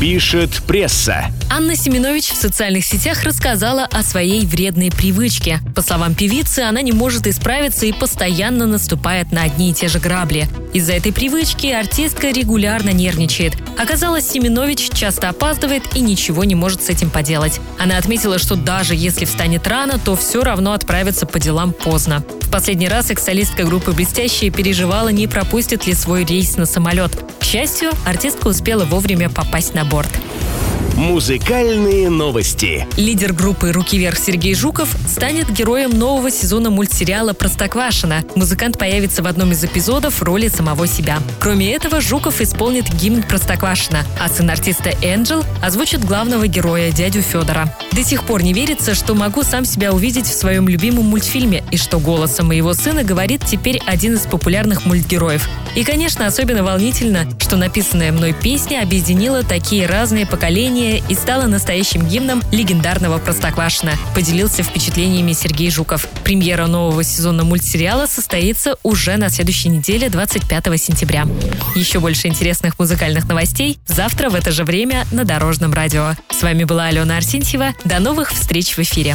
Пишет пресса. Анна Семенович в социальных сетях рассказала о своей вредной привычке. По словам певицы, она не может исправиться и постоянно наступает на одни и те же грабли. Из-за этой привычки артистка регулярно нервничает. Оказалось, Семенович часто опаздывает и ничего не может с этим поделать. Она отметила, что даже если встанет рано, то все равно отправится по делам поздно. В последний раз экс-солистка группы «Блестящие» переживала, не пропустит ли свой рейс на самолет. К счастью, артистка успела вовремя попасть на борт. Музыкальные новости. Лидер группы «Руки вверх» Сергей Жуков станет героем нового сезона мультсериала «Простоквашино». Музыкант появится в одном из эпизодов в роли самого себя. Кроме этого, Жуков исполнит гимн Простоквашино, а сын артиста Энджел озвучит главного героя, дядю Федора. До сих пор не верится, что могу сам себя увидеть в своем любимом мультфильме и что голосом моего сына говорит теперь один из популярных мультгероев. И, конечно, особенно волнительно, что написанная мной песня объединила такие разные поколения и стала настоящим гимном легендарного Простоквашино, поделился впечатлениями Сергей Жуков. Премьера нового сезона мультсериала состоится уже на следующей неделе, 25 сентября. Еще больше интересных музыкальных новостей завтра в это же время на Дорожном радио. С вами была Алена Арсентьева. До новых встреч в эфире.